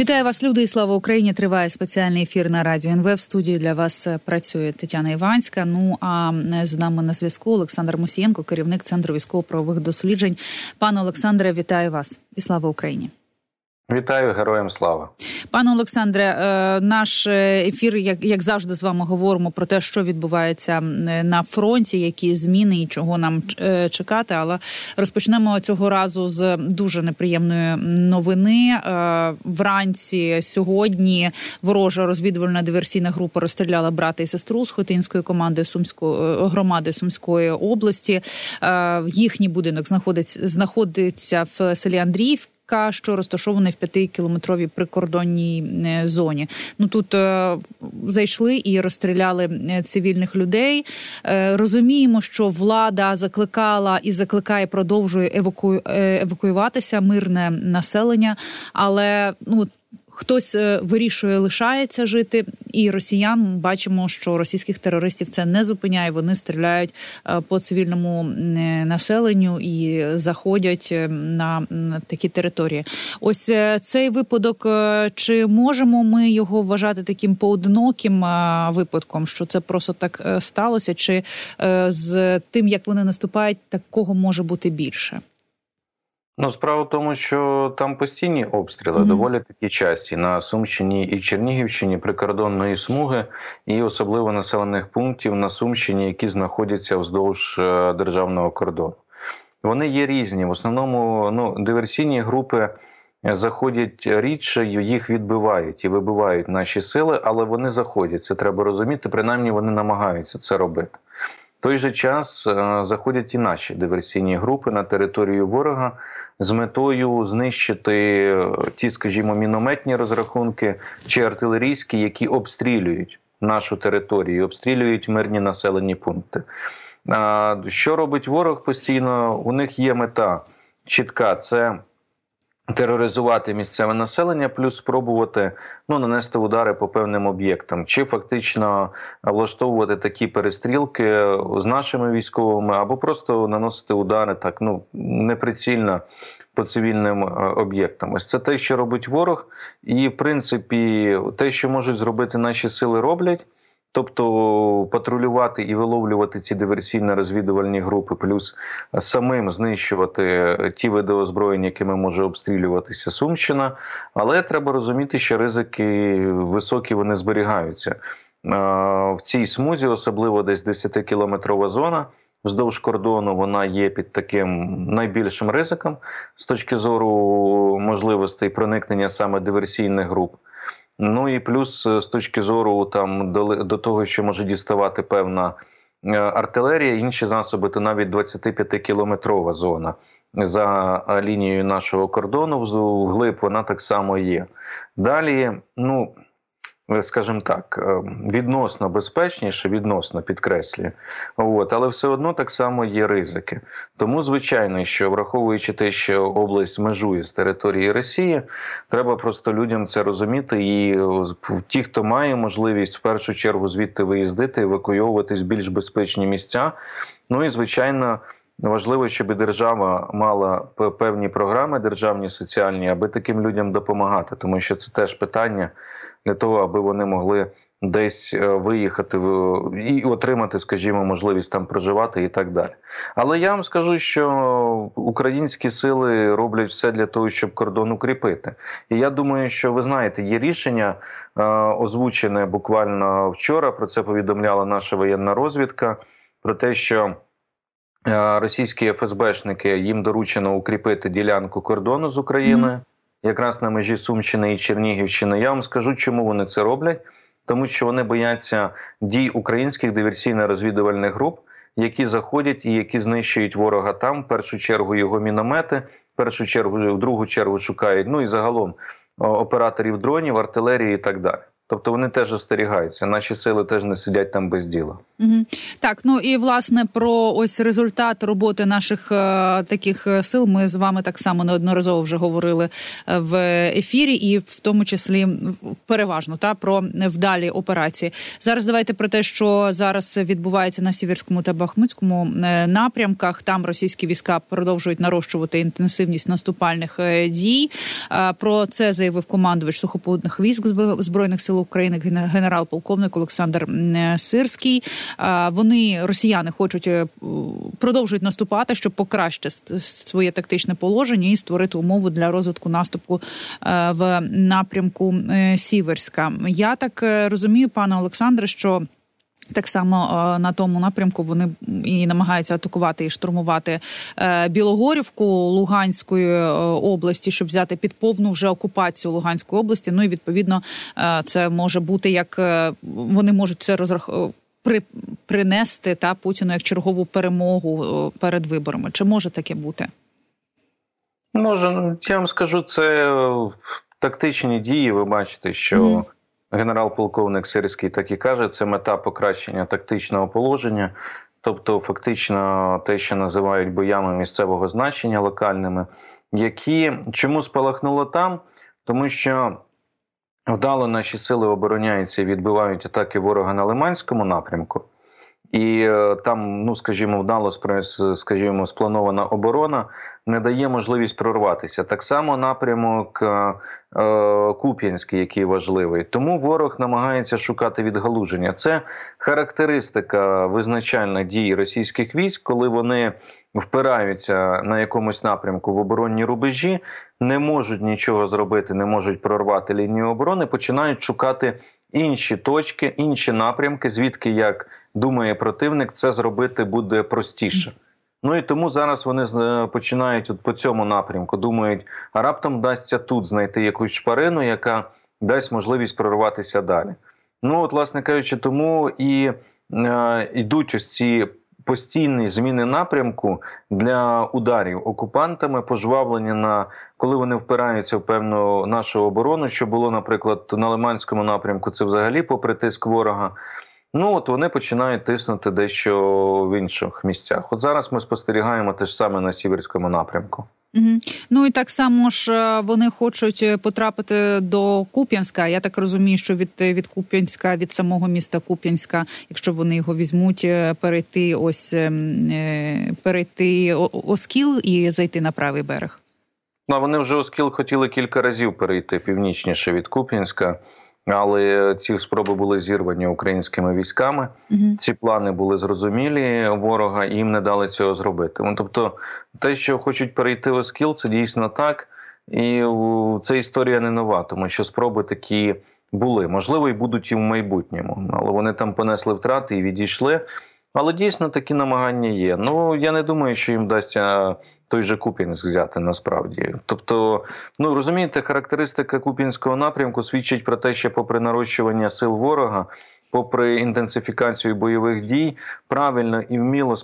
Вітаю вас, люди і слава Україні! Триває спеціальний ефір на радіо НВ. В студії для вас працює Тетяна Іванська. Ну а з нами на зв'язку Олександр Мусієнко, керівник центру військово-правових досліджень. Пане Олександре, вітаю вас і слава Україні! Вітаю героям слава, пане Олександре. Е, наш ефір, як як завжди, з вами говоримо про те, що відбувається на фронті, які зміни і чого нам е, чекати. Але розпочнемо цього разу з дуже неприємної новини. Е, вранці сьогодні ворожа розвідувальна диверсійна група розстріляла брата і сестру з Хотинської команди Сумської громади Сумської області. Їхній будинок знаходиться знаходиться в селі Андріївка що розташований в п'ятикілометровій прикордонній е, зоні. Ну тут е, зайшли і розстріляли е, цивільних людей. Е, розуміємо, що влада закликала і закликає, продовжує еваку... Е, евакуюватися мирне населення, але ну Хтось е, вирішує, лишається жити, і росіян бачимо, що російських терористів це не зупиняє. Вони стріляють е, по цивільному населенню і заходять е, на такі території. Ось цей випадок. Чи можемо ми його вважати таким поодиноким випадком, що це просто так сталося? Чи з тим, як вони наступають, такого може бути більше? Ну, справа в тому, що там постійні обстріли mm -hmm. доволі такі часті на Сумщині і Чернігівщині прикордонної смуги, і особливо населених пунктів на Сумщині, які знаходяться вздовж е, державного кордону. Вони є різні. В основному ну, диверсійні групи заходять рідше, їх відбивають і вибивають наші сили, але вони заходять. Це треба розуміти. Принаймні вони намагаються це робити. Той же час е, заходять і наші диверсійні групи на територію ворога з метою знищити е, ті, скажімо, мінометні розрахунки чи артилерійські, які обстрілюють нашу територію, обстрілюють мирні населені пункти. Що робить ворог постійно? У них є мета чітка: це тероризувати місцеве населення, плюс спробувати ну нанести удари по певним об'єктам, чи фактично влаштовувати такі перестрілки з нашими військовими, або просто наносити удари так ну неприцільно по цивільним е, об'єктам. Ось це те, що робить ворог, і в принципі те, що можуть зробити наші сили, роблять. Тобто патрулювати і виловлювати ці диверсійно-розвідувальні групи, плюс самим знищувати ті види озброєння, якими може обстрілюватися Сумщина. Але треба розуміти, що ризики високі вони зберігаються в цій смузі, особливо десь 10-кілометрова зона. Вздовж кордону вона є під таким найбільшим ризиком з точки зору можливостей проникнення саме диверсійних груп. Ну і плюс е, з точки зору там до, до того, що може діставати певна е, артилерія, інші засоби, то навіть 25-кілометрова зона за е, лінією нашого кордону вглиб вона так само є. Далі, ну. Е, скажімо так, е, відносно безпечніше, відносно підкреслюю, от але все одно так само є ризики. Тому, звичайно, що враховуючи те, що область межує з території Росії, треба просто людям це розуміти. І е, ті, хто має можливість в першу чергу звідти виїздити, евакуйовуватись в більш безпечні місця. Ну і звичайно. Важливо, щоб держава мала певні програми державні соціальні, аби таким людям допомагати, тому що це теж питання для того, аби вони могли десь е, виїхати і отримати, скажімо, можливість там проживати і так далі. Але я вам скажу, що українські сили роблять все для того, щоб кордон укріпити. І я думаю, що ви знаєте, є рішення е, озвучене буквально вчора. Про це повідомляла наша воєнна розвідка. Про те, що російські ФСБшники їм доручено укріпити ділянку кордону з Україною, mm -hmm. якраз на межі Сумщини і Чернігівщини. Я вам скажу, чому вони це роблять, тому що вони бояться дій українських диверсійно-розвідувальних груп, які заходять і які знищують ворога там. В першу чергу його міномети, в першу чергу, в другу чергу шукають. Ну і загалом операторів дронів, артилерії і так далі. Тобто вони теж остерігаються. Наші сили теж не сидять там без діла. Угу. Так, ну і власне про ось результат роботи наших е, таких е, сил. Ми з вами так само неодноразово вже говорили е, в ефірі, і в тому числі переважно та про вдалі операції. Зараз давайте про те, що зараз відбувається на Сіверському та Бахмутському е, напрямках. Там російські війська продовжують нарощувати інтенсивність наступальних дій. Про це заявив командувач сухопутних військ збройних сил України генерал-полковник Олександр Сирський. Вони росіяни хочуть е, продовжують наступати, щоб покращити своє тактичне положення і створити умову для розвитку наступу е, в напрямку е, Сіверська. Я так розумію, пане Олександре, що так само на тому напрямку вони і намагаються атакувати і штурмувати Білогорівку Луганської області, щоб взяти під повну вже окупацію Луганської області. Ну і відповідно це може бути як вони можуть це розраховувати при принести та Путіну як чергову перемогу перед виборами? Чи може таке бути? Може, ну, я вам скажу, це тактичні дії. Ви бачите, що mm. Генерал-полковник Сирський так і каже, це мета покращення тактичного положення, тобто, фактично, те, що називають боями місцевого значення локальними, які чому спалахнуло там, тому що. Вдало наші сили обороняються і відбивають атаки ворога на Лиманському напрямку, і е, там, ну скажімо, вдало скажімо, спланована оборона не дає можливість прорватися. Так само напрямок е, е, Куп'янський, який важливий. Тому ворог намагається шукати відгалуження. Це характеристика визначальна дії російських військ, коли вони впираються на якомусь напрямку в оборонні рубежі, не можуть нічого зробити, не можуть прорвати лінію оборони, починають шукати інші точки, інші напрямки, звідки як думає противник, це зробити буде простіше. Ну і тому зараз вони починають от по цьому напрямку. Думають, а раптом вдасться тут знайти якусь шпарину, яка дасть можливість прорватися далі. Ну, от, власне кажучи, тому і е, йдуть ось ці постійні зміни напрямку для ударів окупантами, пожвавлення на коли вони впираються в певну нашу оборону, що було, наприклад, на Лиманському напрямку, це взагалі попри тиск ворога. Ну от вони починають тиснути дещо в інших місцях. От зараз ми спостерігаємо те ж саме на сіверському напрямку. Угу. Ну і так само ж е, вони хочуть е, потрапити до Куп'янська. Я так розумію, що від від Куп'янська, від самого міста Куп'янська, якщо вони його візьмуть, е, перейти ось перейти Оскіл і зайти на правий берег. Ну, вони вже Оскіл хотіли кілька разів перейти північніше від Куп'янська але ці спроби були зірвані українськими військами. Угу. Ці плани були зрозумілі ворога, і їм не дали цього зробити. Ну, тобто, те, що хочуть перейти в Оскіл, це дійсно так, і це історія не нова, тому що спроби такі були. Можливо, і будуть і в майбутньому, але вони там понесли втрати і відійшли. Але дійсно такі намагання є. Ну я не думаю, що їм вдасться той же Купінськ взяти насправді. Тобто, ну розумієте, характеристика Купінського напрямку свідчить про те, що, попри нарощування сил ворога, попри інтенсифікацію бойових дій, правильно і вміло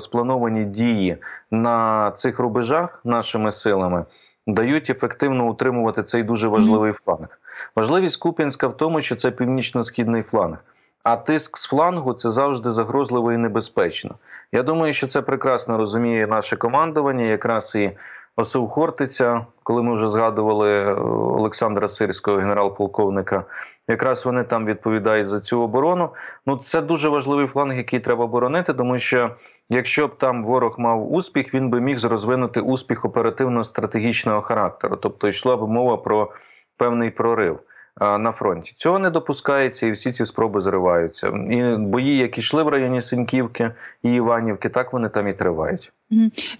сплановані дії на цих рубежах нашими силами. Дають ефективно утримувати цей дуже важливий фланг. Важливість Куп'янська в тому, що це північно-східний фланг. А тиск з флангу це завжди загрозливо і небезпечно. Я думаю, що це прекрасно розуміє наше командування, якраз і Осув Хортиця, коли ми вже згадували е, Олександра Сирського, генерал-полковника. Якраз вони там відповідають за цю оборону. Ну це дуже важливий фланг, який треба боронити, тому що якщо б там ворог мав успіх, він би міг розвинути успіх оперативно-стратегічного характеру, тобто йшла б мова про певний прорив на фронті. Цього не допускається, і всі ці спроби зриваються. І бої, які йшли в районі Синьківки і Іванівки, так вони там і тривають.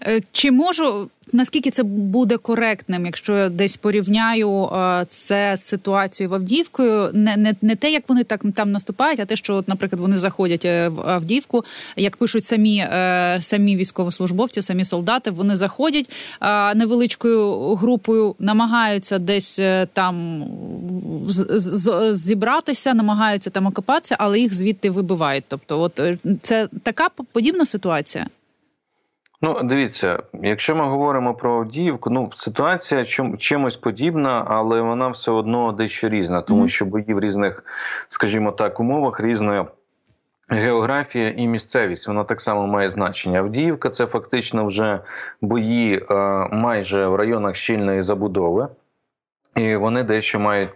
Е, чи можу наскільки це буде коректним, якщо я десь порівняю е, це з ситуацією в Авдіївкою? Не не, не те, як вони так там наступають, а те, що, наприклад, вони заходять е, в Авдіївку, як пишуть самі самі військовослужбовці, самі солдати, вони заходять невеличкою групою, намагаються десь там зібратися, намагаються там окопатися, але їх звідти вибивають. Тобто, от це така подібна ситуація. Ну, дивіться, якщо ми говоримо про Авдіївку, ну ситуація чим, чимось подібна, але вона все одно дещо різна, тому що бої в різних, скажімо так, умовах різної. Географія і місцевість вона так само має значення. Авдіївка це фактично вже бої е, майже в районах щільної забудови, і вони дещо мають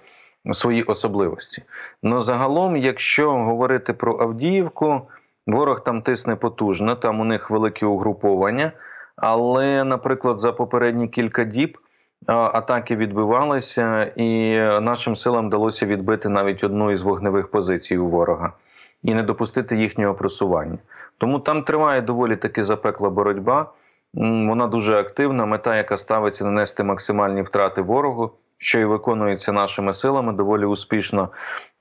свої особливості. Ну загалом, якщо говорити про Авдіївку, ворог там тисне потужно, там у них великі угруповання. Але, наприклад, за попередні кілька діб атаки відбивалися, і нашим силам вдалося відбити навіть одну із вогневих позицій у ворога і не допустити їхнього просування. Тому там триває доволі таки запекла боротьба. Вона дуже активна. Мета, яка ставиться нанести максимальні втрати ворогу що і виконується нашими силами доволі успішно.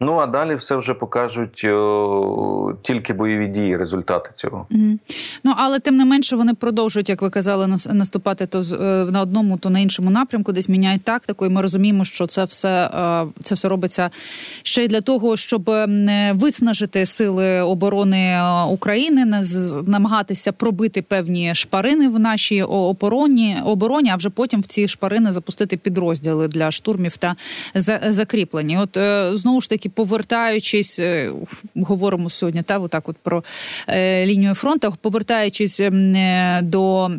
Ну а далі все вже покажуть о, тільки бойові дії, результати цього. Mm. Ну але тим не менше вони продовжують, як ви казали, наступати то е, на одному, то на іншому напрямку, десь міняють тактику. І ми розуміємо, що це все е, це все робиться ще й для того, щоб виснажити сили оборони е, України, намагатися пробити певні шпарини в нашій обороні, обороні, а вже потім в ці шпарини запустити підрозділи для штурмів та закріплені. От е, знову ж таки, повертаючись, е, говоримо сьогодні, та отак, от про е, лінію фронту, повертаючись до.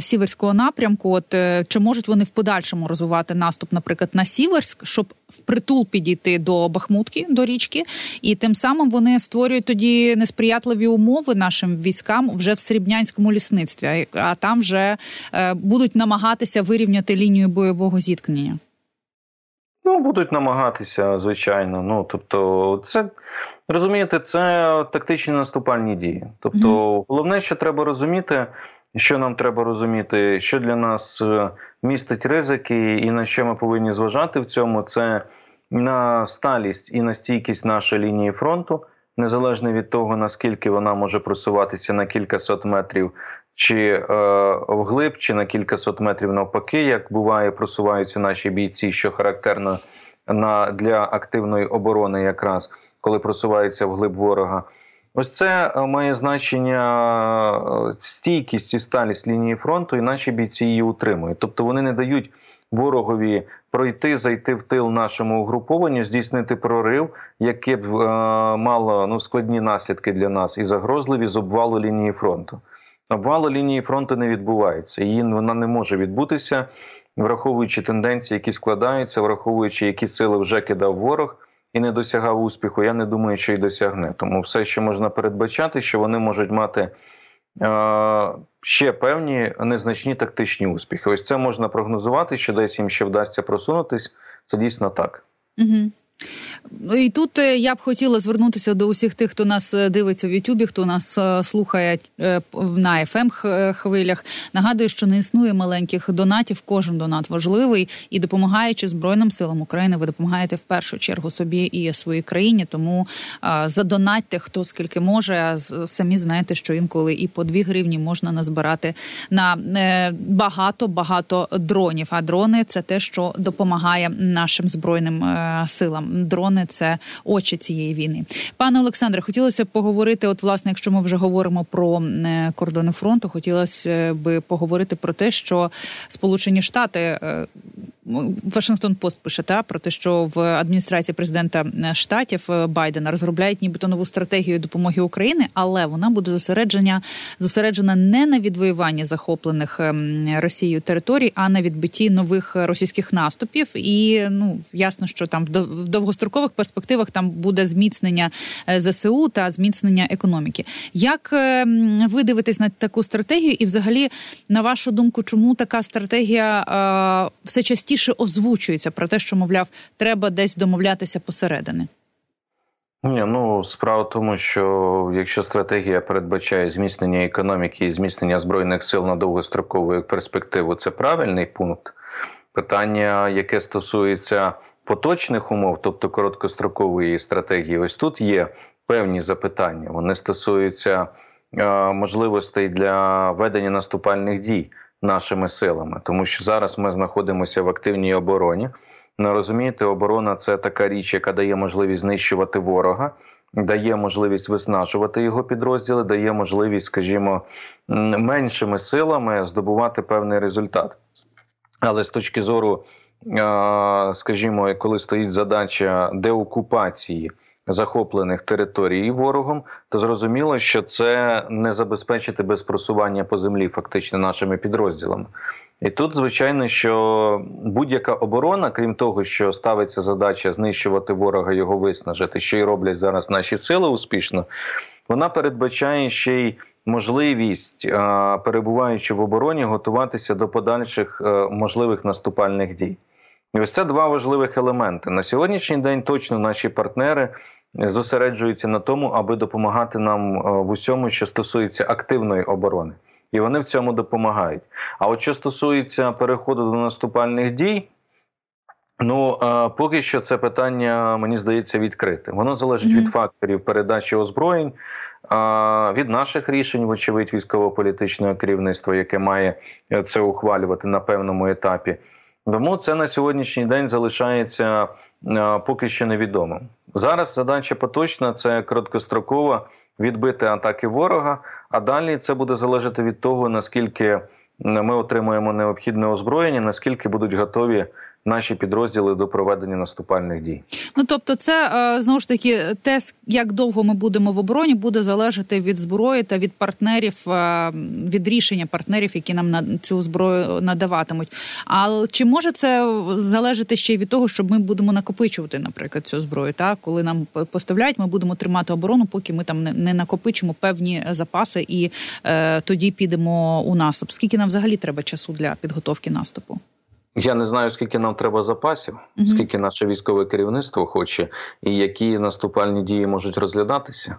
Сіверського напрямку, от чи можуть вони в подальшому розвивати наступ, наприклад, на Сіверськ, щоб впритул підійти до Бахмутки, до річки, і тим самим вони створюють тоді несприятливі умови нашим військам вже в Срібнянському лісництві, а там вже е, будуть намагатися вирівняти лінію бойового зіткнення. Ну, будуть намагатися, звичайно. Ну тобто, це розумієте, це тактичні наступальні дії. Тобто, головне, що треба розуміти. Що нам треба розуміти, що для нас е, містить ризики, і на що ми повинні зважати в цьому, це на сталість і на стійкість нашої лінії фронту, незалежно від того, наскільки вона може просуватися на кілька сот метрів, чи е, вглиб, чи на кілька сот метрів навпаки, як буває, просуваються наші бійці, що характерно на для активної оборони, якраз коли просуваються вглиб ворога. Ось це е, має значення е, стійкість і сталість лінії фронту, і наші бійці її утримують. Тобто вони не дають ворогові пройти, зайти в тил нашому угрупованню, здійснити прорив, яке б е, мало ну, складні наслідки для нас і загрозливі з обвалу лінії фронту. Обвалу лінії фронту не відбувається, її вона не може відбутися, враховуючи тенденції, які складаються, враховуючи, які сили вже кидав ворог і не досягав успіху, я не думаю, що й досягне. Тому все, що можна передбачати, що вони можуть мати е, ще певні незначні тактичні успіхи. Ось це можна прогнозувати, що десь їм ще вдасться просунутись. Це дійсно так. Угу. Ну, і тут е, я б хотіла звернутися до усіх тих, хто нас е, дивиться в Ютубі, хто нас е, слухає на fm хвилях. Нагадую, що не існує маленьких донатів. Кожен донат важливий і допомагаючи Збройним силам України, ви допомагаєте в першу чергу собі і своїй країні. Тому задонатьте хто скільки може. А самі знаєте, що інколи і по дві гривні можна назбирати на багато багато дронів. А дрони це те, що допомагає нашим збройним силам дрони це очі цієї війни. Пане Олександре, хотілося б поговорити. От, власне, якщо ми вже говоримо про е, кордони фронту, хотілося б поговорити про те, що Сполучені Штати е, Вашингтон Пост пише та про те, що в адміністрації президента е, штатів е, Байдена розробляють нібито нову стратегію допомоги Україні, але вона буде зосереджена зосереджена не на відвоюванні захоплених ем, Росією територій, а на відбитті нових російських наступів. І ну ясно, що там в довгострокових перспективах там буде зміцнення е, ЗСУ та зміцнення економіки. Як ем, ви дивитесь на таку стратегію, і взагалі, на вашу думку, чому така стратегія все частіше? Частіше озвучується про те, що мовляв, треба десь домовлятися посередини? Ні, ну справа в тому, що якщо стратегія передбачає зміцнення економіки і зміцнення збройних сил на довгострокову перспективу, це правильний пункт. Питання, яке стосується поточних умов, тобто короткострокової стратегії, ось тут є певні запитання. Вони стосуються е, можливостей для ведення наступальних дій нашими силами, тому що зараз ми знаходимося в активній обороні. Ну, розумієте, оборона це така річ, яка дає можливість знищувати ворога. дає можливість виснажувати його підрозділи, дає можливість, скажімо, меншими силами здобувати певний результат. Але з точки зору, скажімо, коли стоїть задача деокупації захоплених територій ворогом, то зрозуміло, що це не забезпечити без просування по землі, фактично нашими підрозділами. І тут, звичайно, що будь-яка оборона, крім того, що ставиться задача знищувати ворога, його виснажити, що й роблять зараз наші сили успішно, вона передбачає ще й можливість, перебуваючи в обороні, готуватися до подальших е, можливих наступальних дій. І ось це два важливих елементи. На сьогоднішній день точно наші партнери зосереджуються на тому, аби допомагати нам е, в усьому, що стосується активної оборони. І вони в цьому допомагають. А от що стосується переходу до наступальних дій, ну е, поки що це питання, мені здається, відкрите. Воно залежить mm-hmm. від факторів передачі озброєнь, від наших рішень, вочевидь, військово-політичного керівництва, яке має це ухвалювати на певному етапі. Тому це на сьогоднішній день залишається е, поки що невідомим. Зараз задача поточна це короткострокова відбити атаки ворога, а далі це буде залежати від того, наскільки ми отримуємо необхідне озброєння, наскільки будуть готові наші підрозділи до проведення наступальних дій. Ну тобто, це е, знову ж таки те, як довго ми будемо в обороні, буде залежати від зброї та від партнерів, е, від рішення партнерів, які нам на цю зброю надаватимуть. А чи може це залежати ще й від того, щоб ми будемо накопичувати, наприклад, цю зброю? Так, коли нам поставляють, ми будемо тримати оборону, поки ми там не накопичимо певні запаси, і е, тоді підемо у наступ. Скільки нам взагалі треба часу для підготовки наступу? Я не знаю, скільки нам треба запасів, mm -hmm. скільки наше військове керівництво хоче, і які наступальні дії можуть розглядатися,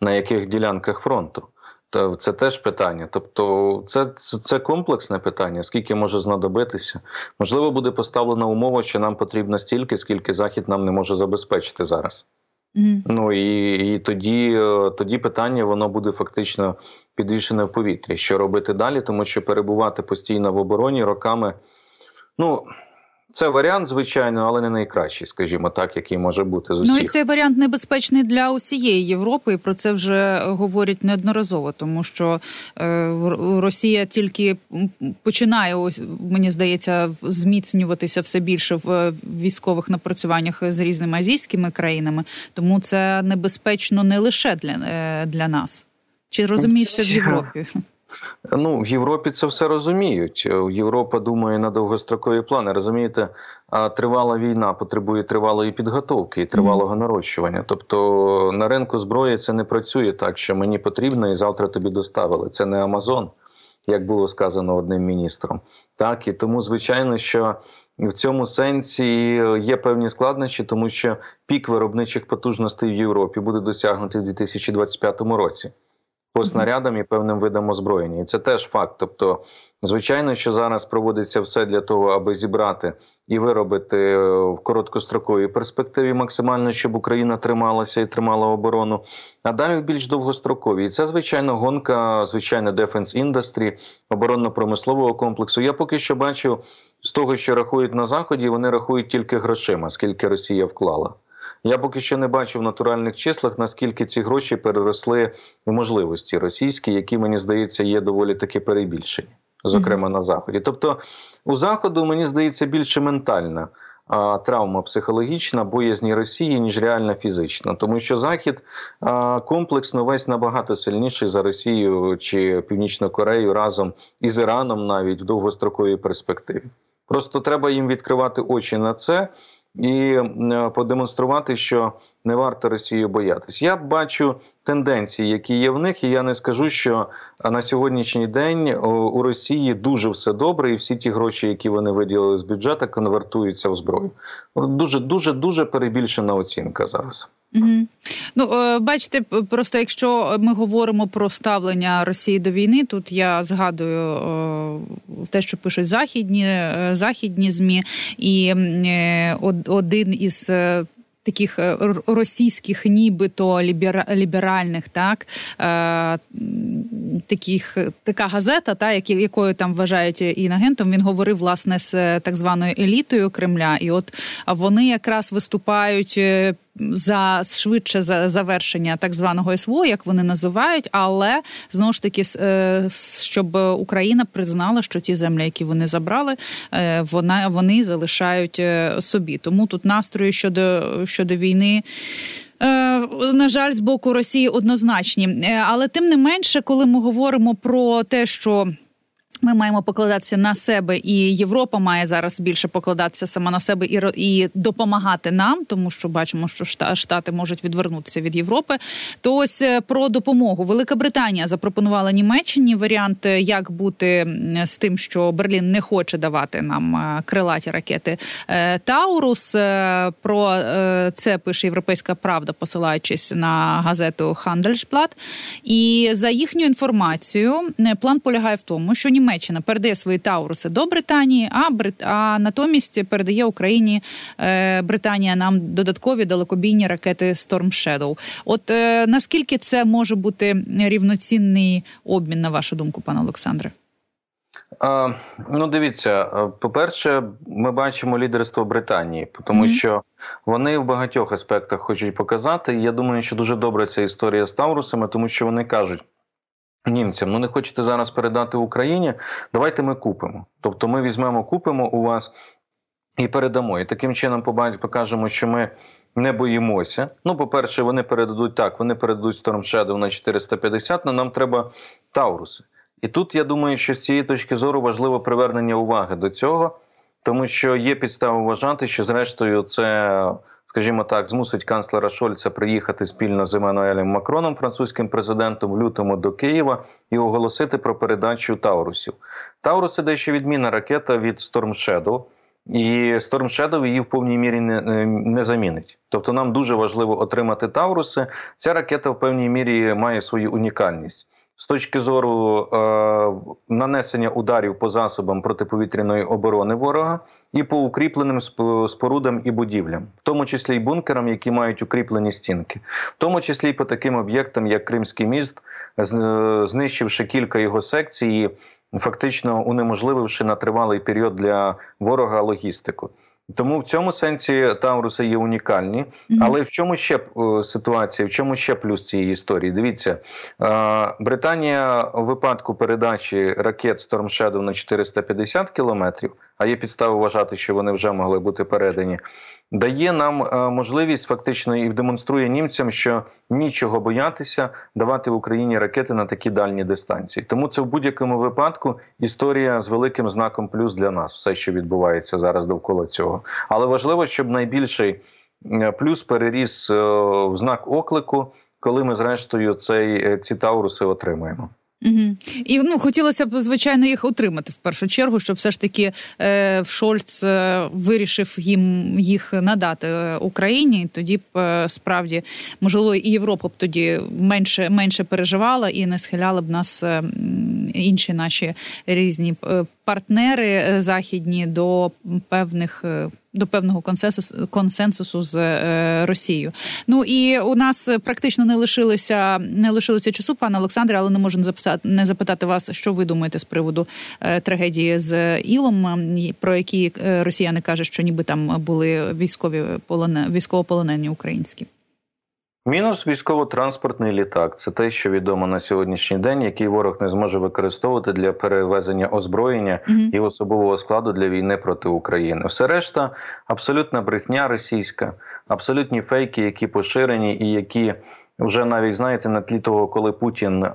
на яких ділянках фронту. То це теж питання. Тобто, це, це це, комплексне питання, скільки може знадобитися. Можливо, буде поставлена умова, що нам потрібно стільки, скільки захід нам не може забезпечити зараз. Mm -hmm. Ну і і тоді е, тоді питання воно буде фактично підвішене в повітрі. Що робити далі, тому що перебувати постійно в обороні роками. Ну, це варіант, звичайно, але не найкращий, скажімо так, який може бути з усіх. Ну і цей варіант небезпечний для усієї Європи, і про це вже говорять неодноразово, тому що е, Росія тільки починає ось мені здається зміцнюватися все більше в е, військових напрацюваннях з різними азійськими країнами, тому це небезпечно не лише для, е, для нас. Чи розуміється в Європі? Ну, в Європі це все розуміють. Європа думає на довгострокові плани. Розумієте, а тривала війна потребує тривалої підготовки і тривалого нарощування. Тобто на ринку зброї це не працює так, що мені потрібно, і завтра тобі доставили. Це не Амазон, як було сказано одним міністром. Так і тому, звичайно, що в цьому сенсі є певні складнощі, тому що пік виробничих потужностей в Європі буде досягнутий у 2025 році по снарядам і певним видам озброєння. І це теж факт. Тобто, звичайно, що зараз проводиться все для того, аби зібрати і виробити е, в короткостроковій перспективі максимально, щоб Україна трималася і тримала оборону. А далі більш довгостроковій. І це звичайно гонка, звичайно, defense industry, оборонно-промислового комплексу. Я поки що бачу з того, що рахують на заході, вони рахують тільки грошима, скільки Росія вклала. Я поки що не бачу в натуральних числах, наскільки ці гроші переросли в можливості російські, які мені здається є доволі таки перебільшені, зокрема на заході. Тобто у заходу мені здається більше ментальна. А, травма психологічна, боязні Росії, ніж реальна фізична, тому що Захід а, комплексно весь набагато сильніший за Росію чи Північну Корею разом із Іраном, навіть в довгостроковій перспективі. Просто треба їм відкривати очі на це і подемонструвати, що не варто Росію боятись. Я бачу тенденції, які є в них, і я не скажу, що на сьогоднішній день у Росії дуже все добре, і всі ті гроші, які вони виділили з бюджету, конвертуються в зброю. Дуже дуже дуже перебільшена оцінка зараз. Угу. Ну, е, бачите, просто якщо ми говоримо про ставлення Росії до війни, тут я згадую е, те, що пишуть західні е, західні змі, і один із таких е, російських, нібито ліберальних, так е, таких така газета, та якою там вважають інагентом, він говорив власне з так званою елітою Кремля, і от вони якраз виступають. Е, за швидше за завершення так званого СВО, як вони називають, але знову ж таки, е, щоб Україна признала, що ті землі, які вони забрали, е, вона вони залишають собі. Тому тут настрої щодо щодо війни. На жаль, з боку Росії однозначні, але тим не менше, коли ми говоримо про те, що ми маємо покладатися на себе, і Європа має зараз більше покладатися сама на себе і і допомагати нам, тому що бачимо, що Штати можуть відвернутися від Європи. То ось е, про допомогу Велика Британія запропонувала Німеччині варіант, е, як бути з тим, що Берлін не хоче давати нам е, крилаті ракети Таурус. Про це пише Європейська Правда, посилаючись на газету Хандельшплат. І за їхню інформацією, план полягає в тому, що Німеччина Німеччина передає свої Тауруси до Британії, а Брит... а натомість передає Україні е, Британія нам додаткові далекобійні ракети Storm Shadow. От е, наскільки це може бути рівноцінний обмін, на вашу думку, пане Олександре? А, Ну, дивіться, по-перше, ми бачимо лідерство Британії, тому mm-hmm. що вони в багатьох аспектах хочуть показати. І я думаю, що дуже добра ця історія з Таурусами, тому що вони кажуть німцям, ну не хочете зараз передати Україні, давайте ми купимо. Тобто ми візьмемо, купимо у вас і передамо. І таким чином покажемо, що ми не боїмося. Ну, по-перше, вони передадуть так, вони передадуть Storm Shadow на 450, але нам треба Тауруси. І тут я думаю, що з цієї точки зору важливо привернення уваги до цього, тому що є підстави вважати, що зрештою це скажімо так, змусить канцлера Шольца приїхати спільно з Еммануелем Макроном, французьким президентом, в лютому до Києва і оголосити про передачу Таурусів. Таурус це дещо відмінна ракета від Storm Shadow. І Storm Shadow її в повній мірі не, не замінить. Тобто нам дуже важливо отримати Тауруси. Ця ракета в певній мірі має свою унікальність з точки зору е, нанесення ударів по засобам протиповітряної оборони ворога і по укріпленим спорудам і будівлям, в тому числі й бункерам, які мають укріплені стінки, в тому числі й по таким об'єктам, як Кримський міст, знищивши кілька його секцій, фактично унеможлививши на тривалий період для ворога логістику. Тому в цьому сенсі Тауруси є унікальні. Але в чому ще е, ситуація? В чому ще плюс цієї історії? Дивіться, е, Британія у випадку передачі ракет Storm Shadow на 450 кілометрів, а є підстави вважати, що вони вже могли бути передані дає нам е, можливість фактично і демонструє німцям, що нічого боятися давати Україні ракети на такі дальні дистанції. Тому це в будь-якому випадку історія з великим знаком плюс для нас, все, що відбувається зараз довкола цього. Але важливо, щоб найбільший е, плюс переріс е, в знак оклику, коли ми зрештою цей ці тауруси отримаємо. Угу. І ну хотілося б звичайно їх отримати в першу чергу, щоб все ж таки е, Шольц е, вирішив їм їх надати Україні. Україні. Тоді б е, справді можливо і Європа б тоді менше менше переживала і не схиляла б нас е, інші наші різні е, партнери е, західні до певних. Е, до певного консенсусу консенсусу з е, Росією. Ну і у нас практично не лишилося не лишилося часу, пане Олександре, але не можу не записати не запитати вас, що ви думаєте з приводу е, трагедії з Ілом, про які е, росіяни кажуть, що ніби там були військові полоне військовополонені українські. Мінус військово-транспортний літак це те, що відомо на сьогоднішній день, який ворог не зможе використовувати для перевезення озброєння mm-hmm. і особового складу для війни проти України. Все решта абсолютна брехня російська, абсолютні фейки, які поширені, і які вже навіть знаєте на тлі того, коли Путін е-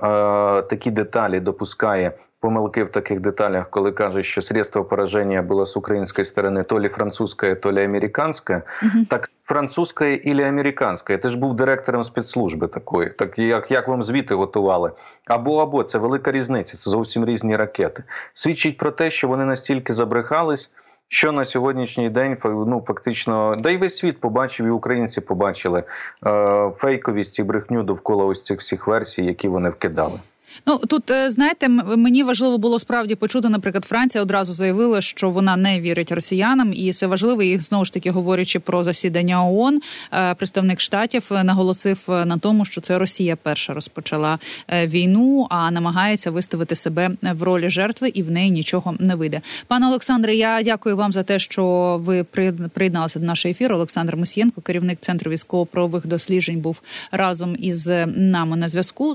такі деталі допускає помилки в таких деталях, коли каже, що средство пораження було з української сторони то лі французьке, то лі американське, uh-huh. так французьке і американське. Я теж був директором спецслужби такої, так як як вам звіти готували, або або це велика різниця, це зовсім різні ракети. Свідчить про те, що вони настільки забрехались. Що на сьогоднішній день ну фактично, да й весь світ побачив, і українці побачили е, фейковість і брехню довкола ось цих всіх версій, які вони вкидали. Ну тут е, знаєте, мені важливо було справді почути. Наприклад, Франція одразу заявила, що вона не вірить росіянам, і це важливо. І знову ж таки говорячи про засідання ООН, е, представник штатів наголосив на тому, що це Росія перша розпочала е, війну, а намагається виставити себе в ролі жертви, і в неї нічого не вийде. Пане Олександре, я дякую вам за те, що ви приєдналися до нашого ефіру. Олександр Мусієнко, керівник центру військово-правових досліджень, був разом із нами на зв'язку.